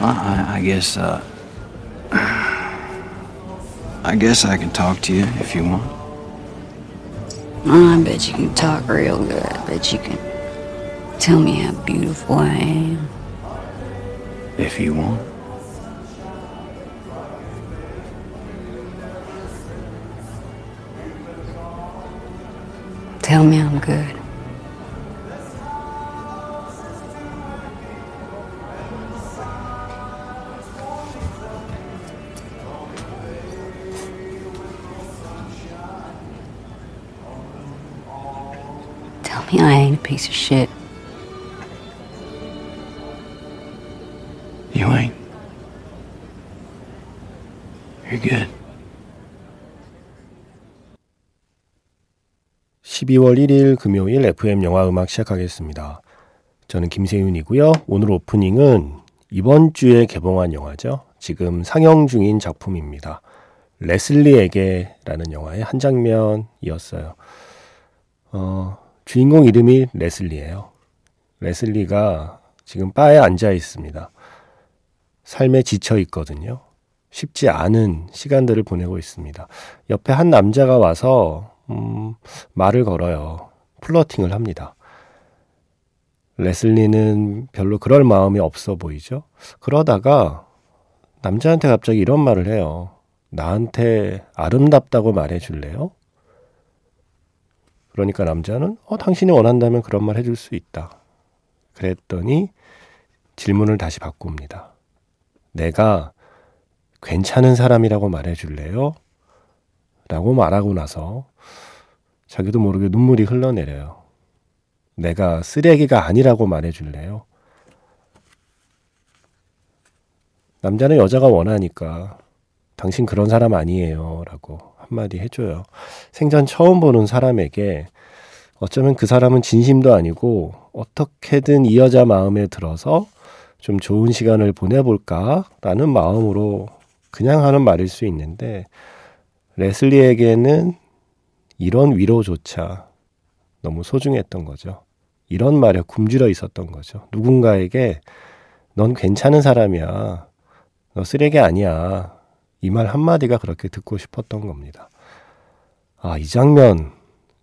I, I guess, uh, I guess I can talk to you if you want. Oh, I bet you can talk real good. I bet you can tell me how beautiful I am. If you want. Tell me I'm good. Me I ain't a piece of shit. You ain't. You're good. 12월 1일 금요일 FM 영화 음악 시작하겠습니다. 저는 김세윤이고요. 오늘 오프닝은 이번 주에 개봉한 영화죠. 지금 상영 중인 작품입니다. 레슬리에게라는 영화의 한 장면이었어요. 어, 주인공 이름이 레슬리예요. 레슬리가 지금 바에 앉아 있습니다. 삶에 지쳐 있거든요. 쉽지 않은 시간들을 보내고 있습니다. 옆에 한 남자가 와서 음, 말을 걸어요. 플러팅을 합니다. 레슬리는 별로 그럴 마음이 없어 보이죠? 그러다가 남자한테 갑자기 이런 말을 해요. 나한테 아름답다고 말해 줄래요? 그러니까 남자는 어, 당신이 원한다면 그런 말 해줄 수 있다. 그랬더니 질문을 다시 바꿉니다. 내가 괜찮은 사람이라고 말해 줄래요? 라고 말하고 나서 자기도 모르게 눈물이 흘러내려요. 내가 쓰레기가 아니라고 말해 줄래요? 남자는 여자가 원하니까 당신 그런 사람 아니에요. 라고 한마디 해줘요. 생전 처음 보는 사람에게 어쩌면 그 사람은 진심도 아니고 어떻게든 이 여자 마음에 들어서 좀 좋은 시간을 보내볼까라는 마음으로 그냥 하는 말일 수 있는데 레슬리에게는 이런 위로조차 너무 소중했던 거죠. 이런 말에 굶주려 있었던 거죠. 누군가에게 넌 괜찮은 사람이야. 너 쓰레기 아니야. 이 말 한마디가 그렇게 듣고 싶었던 겁니다. 아, 이 장면,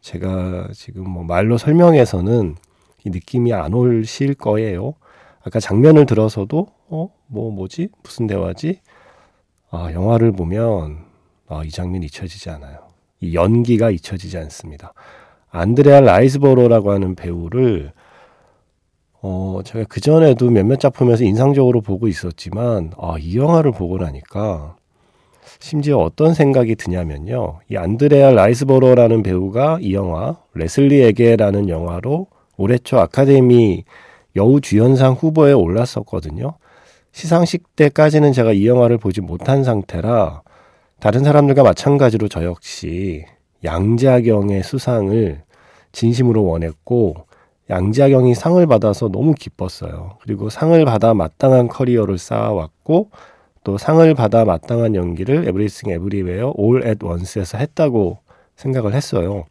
제가 지금 뭐 말로 설명해서는 이 느낌이 안 오실 거예요. 아까 장면을 들어서도, 어, 뭐, 뭐지? 무슨 대화지? 아, 영화를 보면, 아, 이 장면 잊혀지지 않아요. 이 연기가 잊혀지지 않습니다. 안드레아 라이스버로라고 하는 배우를 어, 제가 그전에도 몇몇 작품에서 인상적으로 보고 있었지만, 아, 이 영화를 보고 나니까, 심지어 어떤 생각이 드냐면요. 이 안드레아 라이즈보로라는 배우가 이 영화, 레슬리에게라는 영화로 올해 초 아카데미 여우 주연상 후보에 올랐었거든요. 시상식 때까지는 제가 이 영화를 보지 못한 상태라, 다른 사람들과 마찬가지로 저 역시 양자경의 수상을 진심으로 원했고 양자경이 상을 받아서 너무 기뻤어요. 그리고 상을 받아 마땅한 커리어를 쌓아왔고 또 상을 받아 마땅한 연기를 Everything Everywhere All at Once에서 했다고 생각을 했어요.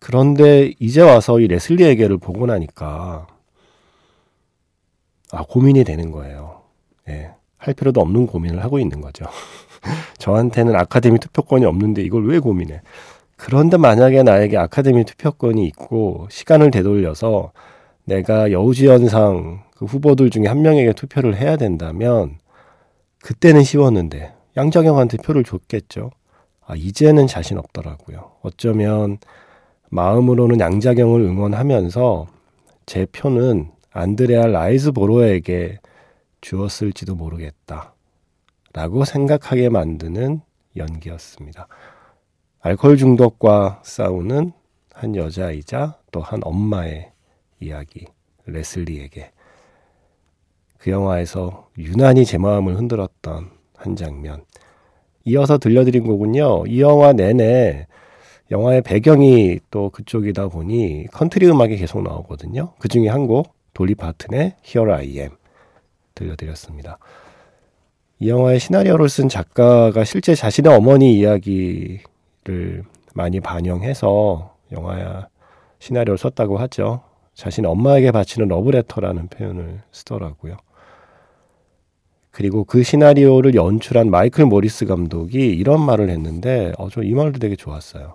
그런데 이제 와서 이 레슬리에게를 보고 나니까 아 고민이 되는 거예요. 예. 할 필요도 없는 고민을 하고 있는 거죠. 저한테는 아카데미 투표권이 없는데 이걸 왜 고민해? 그런데 만약에 나에게 아카데미 투표권이 있고 시간을 되돌려서 내가 여우주연상 그 후보들 중에 한 명에게 투표를 해야 된다면 그때는 쉬웠는데 양자경한테 표를 줬겠죠. 아, 이제는 자신 없더라고요. 어쩌면 마음으로는 양자경을 응원하면서 제 표는 안드레아 라이즈보로에게 주었을지도 모르겠다. 라고 생각하게 만드는 연기였습니다. 알코올 중독과 싸우는 한 여자이자 또 한 엄마의 이야기, 레슬리에게. 그 영화에서 유난히 제 마음을 흔들었던 한 장면. 이어서 들려드린 곡은요, 이 영화 내내 영화의 배경이 또 그쪽이다 보니 컨트리 음악이 계속 나오거든요. 그 중에 한 곡, 돌리 파튼의 Here I Am 들려드렸습니다. 이 영화의 시나리오를 쓴 작가가 실제 자신의 어머니 이야기를 많이 반영해서 영화야 시나리오를 썼다고 하죠. 자신의 엄마에게 바치는 러브레터라는 표현을 쓰더라고요. 그리고 그 시나리오를 연출한 마이클 모리스 감독이 이런 말을 했는데 어, 저 이 말도 되게 좋았어요.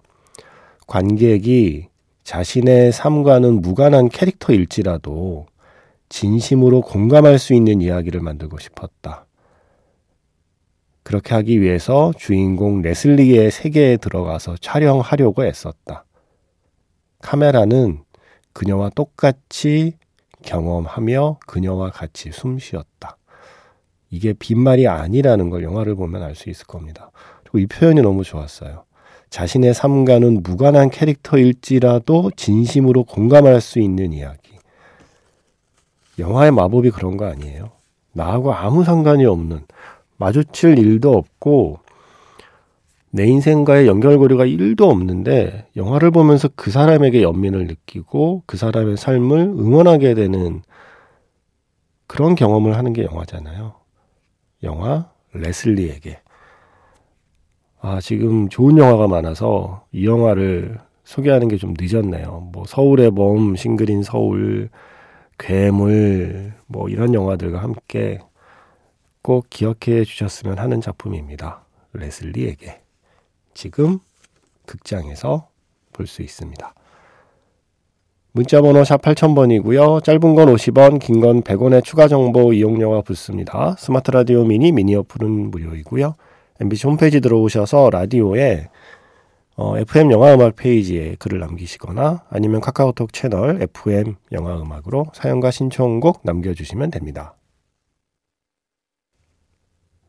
관객이 자신의 삶과는 무관한 캐릭터일지라도 진심으로 공감할 수 있는 이야기를 만들고 싶었다. 그렇게 하기 위해서 주인공 레슬리의 세계에 들어가서 촬영하려고 애썼다. 카메라는 그녀와 똑같이 경험하며 그녀와 같이 숨 쉬었다. 이게 빈말이 아니라는 걸 영화를 보면 알 수 있을 겁니다. 그리고 이 표현이 너무 좋았어요. 자신의 삶과는 무관한 캐릭터일지라도 진심으로 공감할 수 있는 이야기. 영화의 마법이 그런 거 아니에요? 나하고 아무 상관이 없는, 마주칠 일도 없고, 내 인생과의 연결고리가 1도 없는데, 영화를 보면서 그 사람에게 연민을 느끼고, 그 사람의 삶을 응원하게 되는 그런 경험을 하는 게 영화잖아요. 영화, 레슬리에게. 아, 지금 좋은 영화가 많아서 이 영화를 소개하는 게 좀 늦었네요. 뭐, 서울의 봄, 싱글인 서울, 괴물, 뭐, 이런 영화들과 함께 꼭 기억해 주셨으면 하는 작품입니다. 레슬리에게. 지금 극장에서 볼 수 있습니다. 문자번호 샵 8000번이고요. 짧은 건 50원, 긴 건 100원의 추가 정보 이용료가 붙습니다. 스마트 라디오 미니 미니 어플은 무료이고요. MBC 홈페이지 들어오셔서 라디오에 어, FM 영화음악 페이지에 글을 남기시거나 아니면 카카오톡 채널 FM 영화음악으로 사연과 신청곡 남겨주시면 됩니다.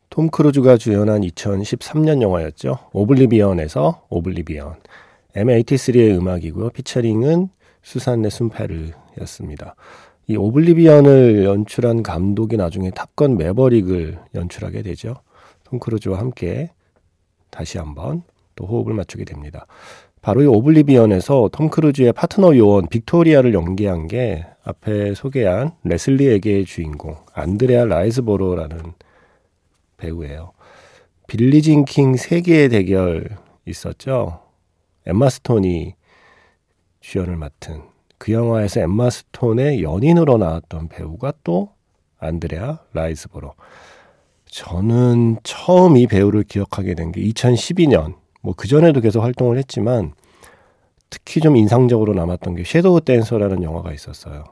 톰 크루즈가 주연한 2013년 영화였죠. Oblivion에서 Oblivion. M83의 음악이고요. featuring은 수산네 순드페르였습니다. 이 Oblivion을 연출한 감독이 나중에 Top Gun Maverick을 연출하게 되죠. 톰 크루즈와 함께 다시 한번 또 호흡을 맞추게 됩니다. 바로 이 Oblivion에서 톰 크루즈의 파트너 요원 빅토리아를 연기한 게 앞에 소개한 레슬리에게의 주인공 안드레아 라이즈보로라는 배우예요. 빌리 진 킹 세기의 대결 있었죠. 엠마 스톤이 주연을 맡은 그 영화에서 엠마 스톤의 연인으로 나왔던 배우가 또 안드레아 라이즈보로. 저는 처음 이 배우를 기억하게 된 게 2012년, 뭐 그전에도 계속 활동을 했지만 특히 좀 인상적으로 남았던 게 Shadow Dancer라는 영화가 있었어요.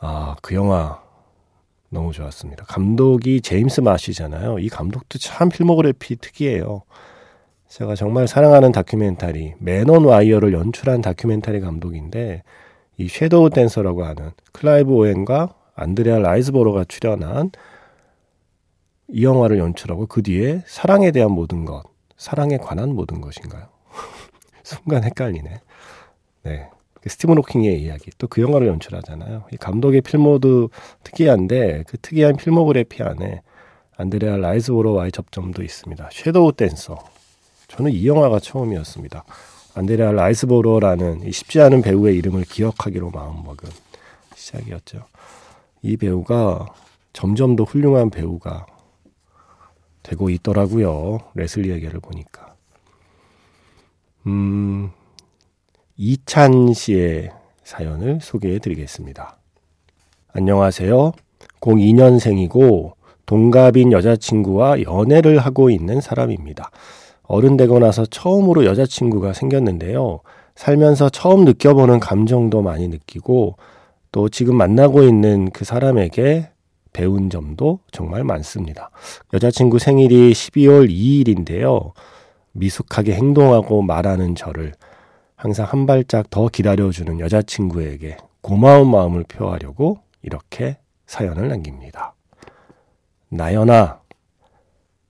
아, 그 영화 너무 좋았습니다. 감독이 제임스 마시잖아요. 이 감독도 참 필모그래피 특이해요. 제가 정말 사랑하는 다큐멘터리 Man on Wire를 연출한 다큐멘터리 감독인데 이 Shadow Dancer라고 하는 클라이브 오웬과 안드레아 라이즈보로가 출연한 이 영화를 연출하고 그 뒤에 사랑에 대한 모든 것, 사랑에 관한 모든 것인가요? 순간 헷갈리네. 네. 그 스티븐 호킹의 이야기. 또 그 영화를 연출하잖아요. 이 감독의 필모도 특이한데 그 특이한 필모그래피 안에 안드레아 라이즈보로와의 접점도 있습니다. Shadow Dancer. 저는 이 영화가 처음이었습니다. 안드레아 라이즈보로라는 쉽지 않은 배우의 이름을 기억하기로 마음먹은 시작이었죠. 이 배우가 점점 더 훌륭한 배우가 되고 있더라고요. 레슬리에게를 보니까. 음, 이찬 씨의 사연을 소개해 드리겠습니다. 안녕하세요. 02년생이고 동갑인 여자친구와 연애를 하고 있는 사람입니다. 어른 되고 나서 처음으로 여자친구가 생겼는데요. 살면서 처음 느껴보는 감정도 많이 느끼고 또 지금 만나고 있는 그 사람에게 배운 점도 정말 많습니다. 여자친구 생일이 12월 2일인데요. 미숙하게 행동하고 말하는 저를 항상 한 발짝 더 기다려주는 여자친구에게 고마운 마음을 표하려고 이렇게 사연을 남깁니다. 나연아,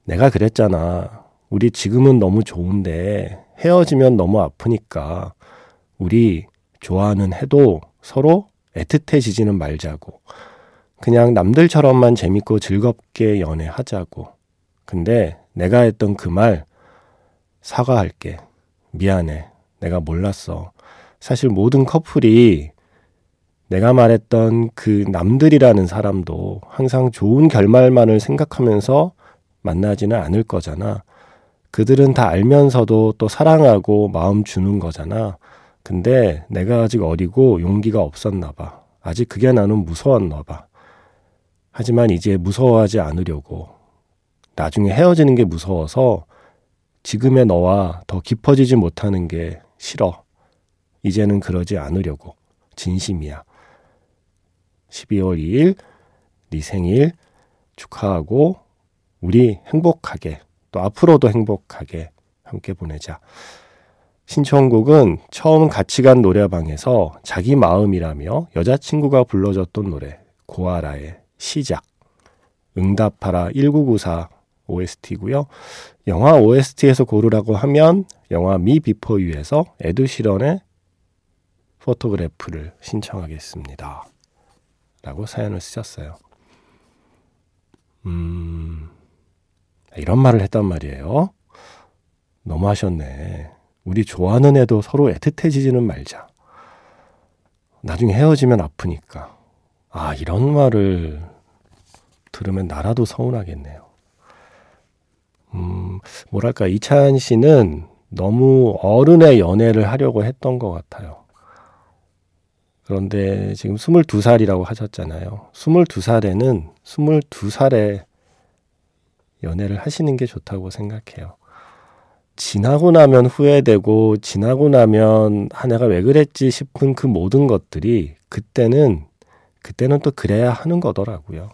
내가 그랬잖아. 우리 지금은 너무 좋은데 헤어지면 너무 아프니까 우리 좋아하는 해도 서로 애틋해지지는 말자고. 그냥 남들처럼만 재밌고 즐겁게 연애하자고. 근데 내가 했던 그 말 사과할게. 미안해. 내가 몰랐어. 사실 모든 커플이 내가 말했던 그 남들이라는 사람도 항상 좋은 결말만을 생각하면서 만나지는 않을 거잖아. 그들은 다 알면서도 또 사랑하고 마음 주는 거잖아. 근데 내가 아직 어리고 용기가 없었나 봐. 아직 그게 나는 무서웠나 봐. 하지만 이제 무서워하지 않으려고 나중에 헤어지는 게 무서워서 지금의 너와 더 깊어지지 못하는 게 싫어. 이제는 그러지 않으려고. 진심이야. 12월 2일 네 생일 축하하고 우리 행복하게 또 앞으로도 행복하게 함께 보내자. 신청곡은 처음 같이 간 노래방에서 자기 마음이라며 여자친구가 불러줬던 노래 고아라의 시작 응답하라 1994 OST고요. 영화 OST에서 고르라고 하면 영화 Me Before You에서 에드시런의 Photograph를 신청하겠습니다. 라고 사연을 쓰셨어요. 음, 이런 말을 했단 말이에요. 너무 하셨네. 우리 좋아하는 애도 서로 애틋해지지는 말자. 나중에 헤어지면 아프니까. 아, 이런 말을 들으면 나라도 서운하겠네요. 음, 뭐랄까, 이찬 씨는 너무 어른의 연애를 하려고 했던 것 같아요. 그런데 지금 22살이라고 하셨잖아요. 22살에는 22살에 연애를 하시는 게 좋다고 생각해요. 지나고 나면 후회되고 지나고 나면 아 내가 왜 그랬지 싶은 그 모든 것들이 그때는 그때는 또 그래야 하는 거더라고요.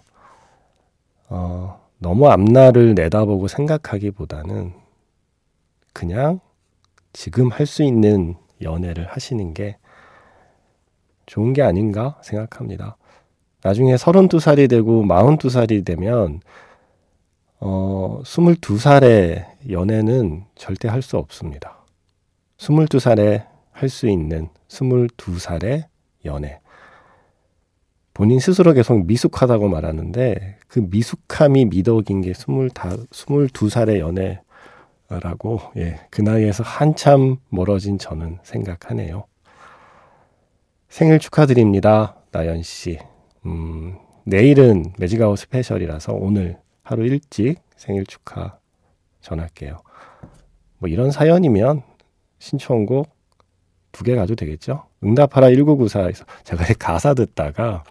어, 너무 앞날을 내다보고 생각하기보다는 그냥 지금 할 수 있는 연애를 하시는 게 좋은 게 아닌가 생각합니다. 나중에 32살이 되고 42살이 되면 어, 22살의 연애는 절대 할 수 없습니다. 22살에 할 수 있는 22살의 연애. 본인 스스로 계속 미숙하다고 말하는데 그 미숙함이 미덕인 게 22, 22살의 연애라고 예, 그 나이에서 한참 멀어진 저는 생각하네요. 생일 축하드립니다. 나연 씨. 음, 내일은 매직아웃 스페셜이라서 오늘 하루 일찍 생일 축하 전할게요. 뭐 이런 사연이면 신청곡 두 개 가도 되겠죠? 응답하라 1994에서 제가 가사 듣다가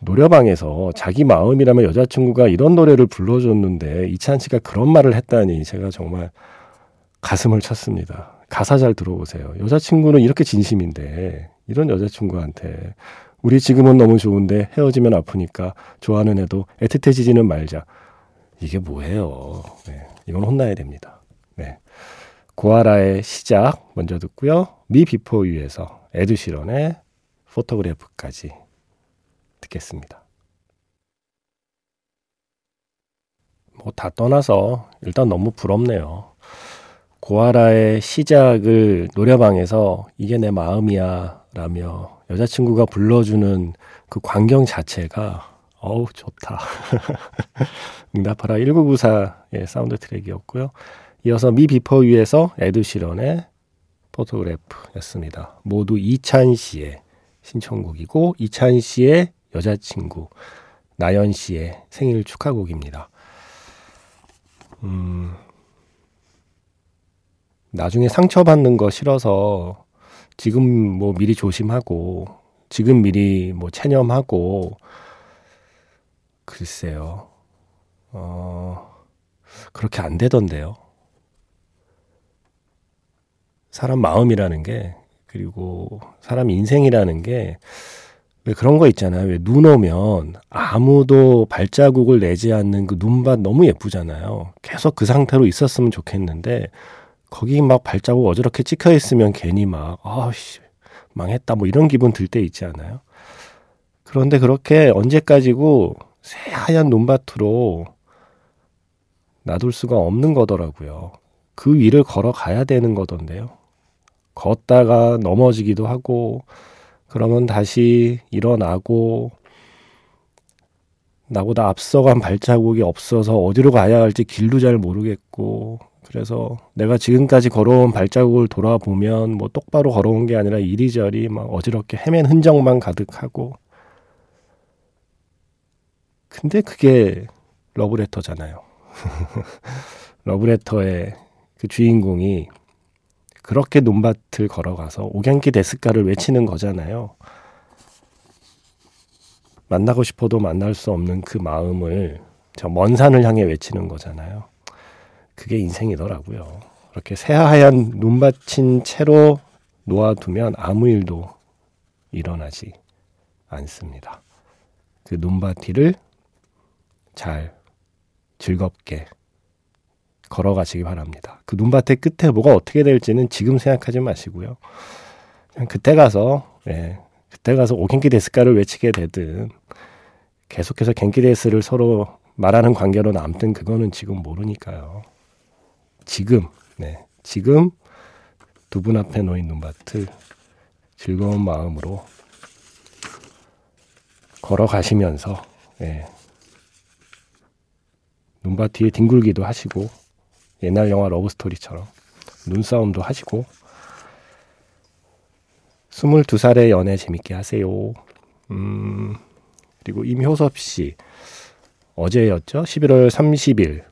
노래방에서 자기 마음이라면 여자친구가 이런 노래를 불러줬는데 이찬 씨가 그런 말을 했다니 제가 정말 가슴을 쳤습니다. 가사 잘 들어보세요. 여자친구는 이렇게 진심인데 이런 여자친구한테 우리 지금은 너무 좋은데 헤어지면 아프니까 좋아하는 애도 애틋해지지는 말자. 이게 뭐예요? 네, 이건 혼나야 됩니다. 네. 고아라의 시작 먼저 듣고요. Me Before You에서 에드시런의 Photograph까지 듣겠습니다. 뭐 다 떠나서 일단 너무 부럽네요. 고아라의 시작을 노래방에서 이게 내 마음이야 라며 여자친구가 불러주는 그 광경 자체가 어우 좋다. 응답하라 1994의 사운드 트랙이었고요. 이어서 Me Before You에서 에드시런의 Photograph였습니다. 모두 이찬 씨의 신청곡이고 이찬 씨의 여자친구 나연 씨의 생일 축하곡입니다. 음, 나중에 상처받는 거 싫어서 지금 뭐 미리 조심하고 지금 미리 뭐 체념하고 글쎄요. 어, 그렇게 안 되던데요. 사람 마음이라는 게, 그리고 사람 인생이라는 게, 왜 그런 거 있잖아요. 왜 눈 오면 아무도 발자국을 내지 않는 그 눈밭 너무 예쁘잖아요. 계속 그 상태로 있었으면 좋겠는데, 거기 막 발자국 어저렇게 찍혀 있으면 괜히 막, 아씨, 망했다. 뭐 이런 기분 들 때 있지 않아요? 그런데 그렇게 언제까지고 새하얀 논밭으로 놔둘 수가 없는 거더라고요. 그 위를 걸어가야 되는 거던데요. 걷다가 넘어지기도 하고, 그러면 다시 일어나고, 나보다 앞서간 발자국이 없어서 어디로 가야 할지 길도 잘 모르겠고, 그래서 내가 지금까지 걸어온 발자국을 돌아보면 뭐 똑바로 걸어온 게 아니라 이리저리 막 어지럽게 헤맨 흔적만 가득하고, 근데 그게 러브레터잖아요. 러브레터의 그 주인공이 그렇게 논밭을 걸어가서 오갱키 데스카를 외치는 거잖아요. 만나고 싶어도 만날 수 없는 그 마음을 저 먼 산을 향해 외치는 거잖아요. 그게 인생이더라고요. 이렇게 새하얀 눈 받친 채로 놓아두면 아무 일도 일어나지 않습니다. 그 눈밭이를 잘 즐겁게 걸어가시기 바랍니다. 그 눈밭의 끝에 뭐가 어떻게 될지는 지금 생각하지 마시고요. 그냥 그때 가서 예, 그때 가서 오겐키 데스카를 외치게 되든 계속해서 겐키 데스를 서로 말하는 관계로 남든 그거는 지금 모르니까요. 지금 네, 지금 두 분 앞에 놓인 눈밭을 즐거운 마음으로 걸어가시면서 예, 눈밭 뒤에 뒹굴기도 하시고 옛날 영화 러브스토리처럼 눈싸움도 하시고 22살의 연애 재밌게 하세요. 음, 그리고 임효섭 씨 어제였죠? 11월 30일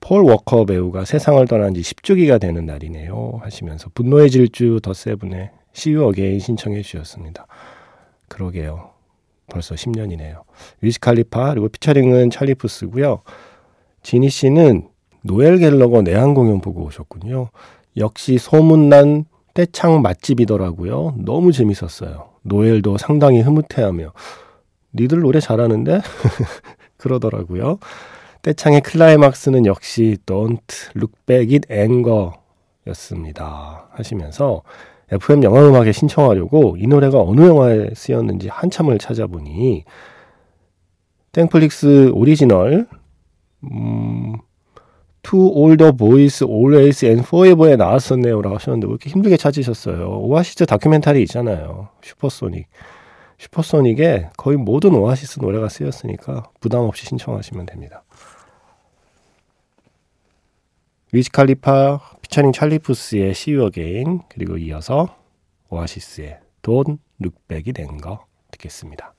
폴 워커 배우가 세상을 떠난 지 10주기가 되는 날이네요. 하시면서 분노의 질주 The Seven의 See You Again 신청해 주셨습니다. 그러게요. 벌써 10년이네요. 위스 칼리파 그리고 피처링은 찰리푸스고요. 지니 씨는 노엘 갤러거 내한 공연 보고 오셨군요. 역시 소문난 떼창 맛집이더라고요. 너무 재밌었어요. 노엘도 상당히 흐뭇해하며 니들 노래 잘하는데 그러더라고요. 떼창의 클라이막스는 역시 Don't Look Back In Anger였습니다. 하시면서 FM 영화음악에 신청하려고 이 노래가 어느 영화에 쓰였는지 한참을 찾아보니 땡플릭스 오리지널 음, To All the Boys Always and Forever에 나왔었네요 라고 하셨는데 왜 이렇게 힘들게 찾으셨어요? 오아시스 다큐멘터리 있잖아요. Supersonic. 슈퍼소닉에 거의 모든 오아시스 노래가 쓰였으니까 부담 없이 신청하시면 됩니다. 위즈 칼리파 피처링 찰리푸스의 You Again 그리고 이어서 오아시스의 Look Back이 된 거 듣겠습니다.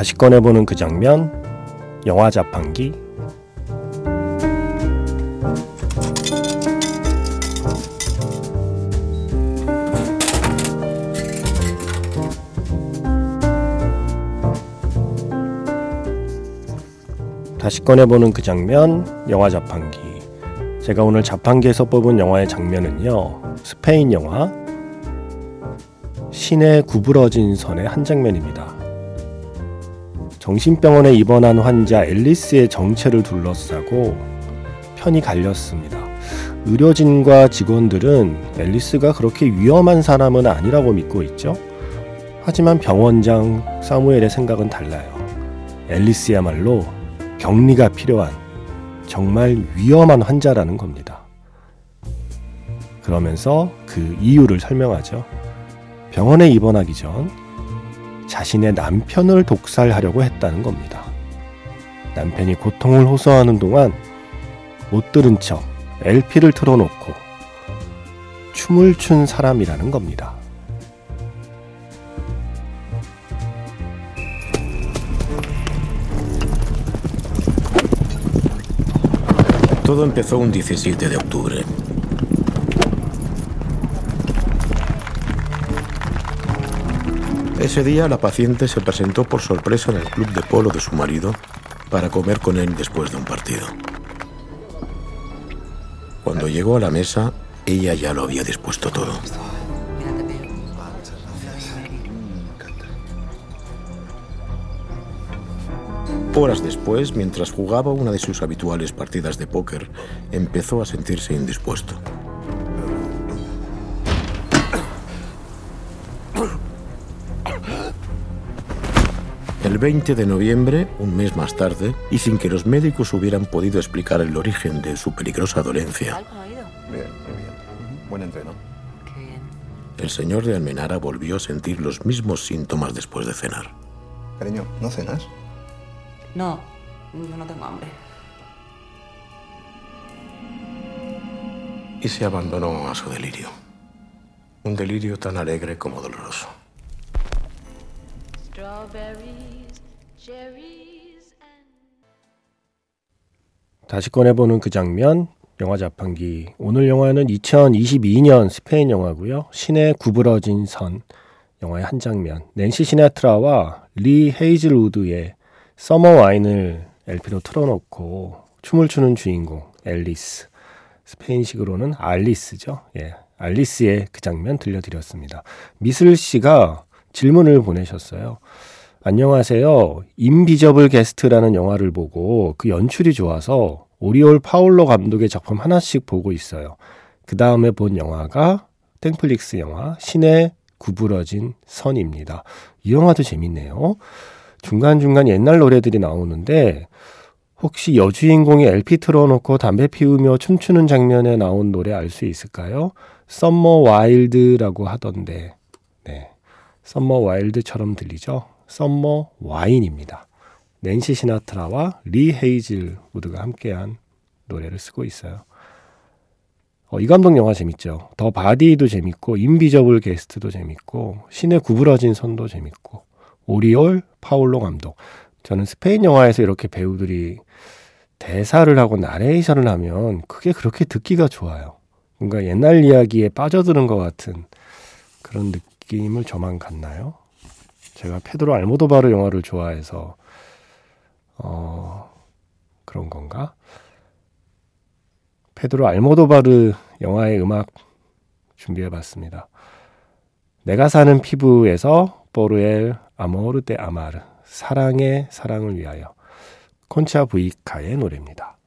다시 꺼내보는 그 장면, 영화 자판기 다시 꺼내보는 그 장면, 영화 자판기. 제가 오늘 자판기에서 뽑은 영화의 장면은요, 스페인 영화 신의 구부러진 선의 한 장면입니다. 정신병원에 입원한 환자 앨리스의 정체를 둘러싸고 편이 갈렸습니다. 의료진과 직원들은 앨리스가 그렇게 위험한 사람은 아니라고 믿고 있죠. 하지만 병원장 사무엘의 생각은 달라요. 앨리스야말로 격리가 필요한 정말 위험한 환자라는 겁니다. 그러면서 그 이유를 설명하죠. 병원에 입원하기 전 자신의 남편을 독살하려고 했다는 겁니다. 남편이 고통을 호소하는 동안 못 들은 척 LP를 틀어놓고 춤을 춘 사람이라는 겁니다. Todo empezó un 17 de octubre. Ese día la paciente se presentó por sorpresa en el club de polo de su marido para comer con él después de un partido. Cuando llegó a la mesa, ella ya lo había dispuesto todo. Horas después, mientras jugaba una de sus habituales partidas de póker, empezó a sentirse indispuesto. El 20 de noviembre, un mes más tarde, y sin que los médicos hubieran podido explicar el origen de su peligrosa dolencia, Bien, muy bien. Buen entreno. Qué bien. el señor de Almenara volvió a sentir los mismos síntomas después de cenar. Cariño, ¿no cenas? No, yo no tengo hambre. Y se abandonó a su delirio. Un delirio tan alegre como doloroso. 다시 꺼내보는 그 장면, 영화 자판기. 오늘 영화는 2022년 스페인 영화고요. 신의 구부러진 선, 영화의 한 장면. 낸시 시나트라와 리 헤이즐우드의 Summer Wine을 LP로 틀어놓고 춤을 추는 주인공 앨리스. 스페인식으로는 알리스죠. 예, 알리스의 그 장면 들려드렸습니다. 미슬 씨가 질문을 보내셨어요. 안녕하세요. Invisible Guest라는 영화를 보고 그 연출이 좋아서 오리올 파울로 감독의 작품 하나씩 보고 있어요. 그 다음에 본 영화가 땡플릭스 영화 신의 구부러진 선입니다. 이 영화도 재밌네요. 중간중간 옛날 노래들이 나오는데 혹시 여주인공이 LP 틀어놓고 담배 피우며 춤추는 장면에 나온 노래 알 수 있을까요? Summer Wild라고 하던데, 네. Summer Wild처럼 들리죠? Summer Wine입니다. 낸시 시나트라와 리 헤이즐 우드가 함께한 노래를 쓰고 있어요. 어, 이 감독 영화 재밌죠. The Body도 재밌고 Invisible Guest도 재밌고 신의 구부러진 선도 재밌고 오리올 파울로 감독. 저는 스페인 영화에서 이렇게 배우들이 대사를 하고 나레이션을 하면 그게 그렇게 듣기가 좋아요. 뭔가 옛날 이야기에 빠져드는 것 같은 그런 느낌을 저만 갖나요? 제가 페드로 알모도바르 영화를 좋아해서 어 그런 건가? 페드로 알모도바르 영화의 음악 준비해 봤습니다. 내가 사는 피부에서 보르엘 아모르 데 아마르 사랑의 사랑을 위하여 콘차 부이카의 노래입니다.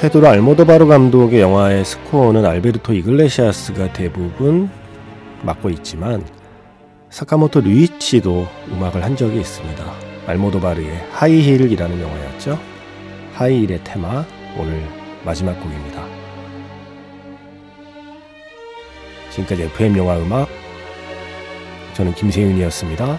페도로 알모도바르 감독의 영화의 스코어는 알베르토 이글레시아스가 대부분 맡고 있지만 사카모토 류이치도 음악을 한 적이 있습니다. 알모도바르의 하이힐이라는 영화였죠. 하이힐의 테마 오늘 마지막 곡입니다. 지금까지 FM 영화 음악 저는 김세윤이었습니다.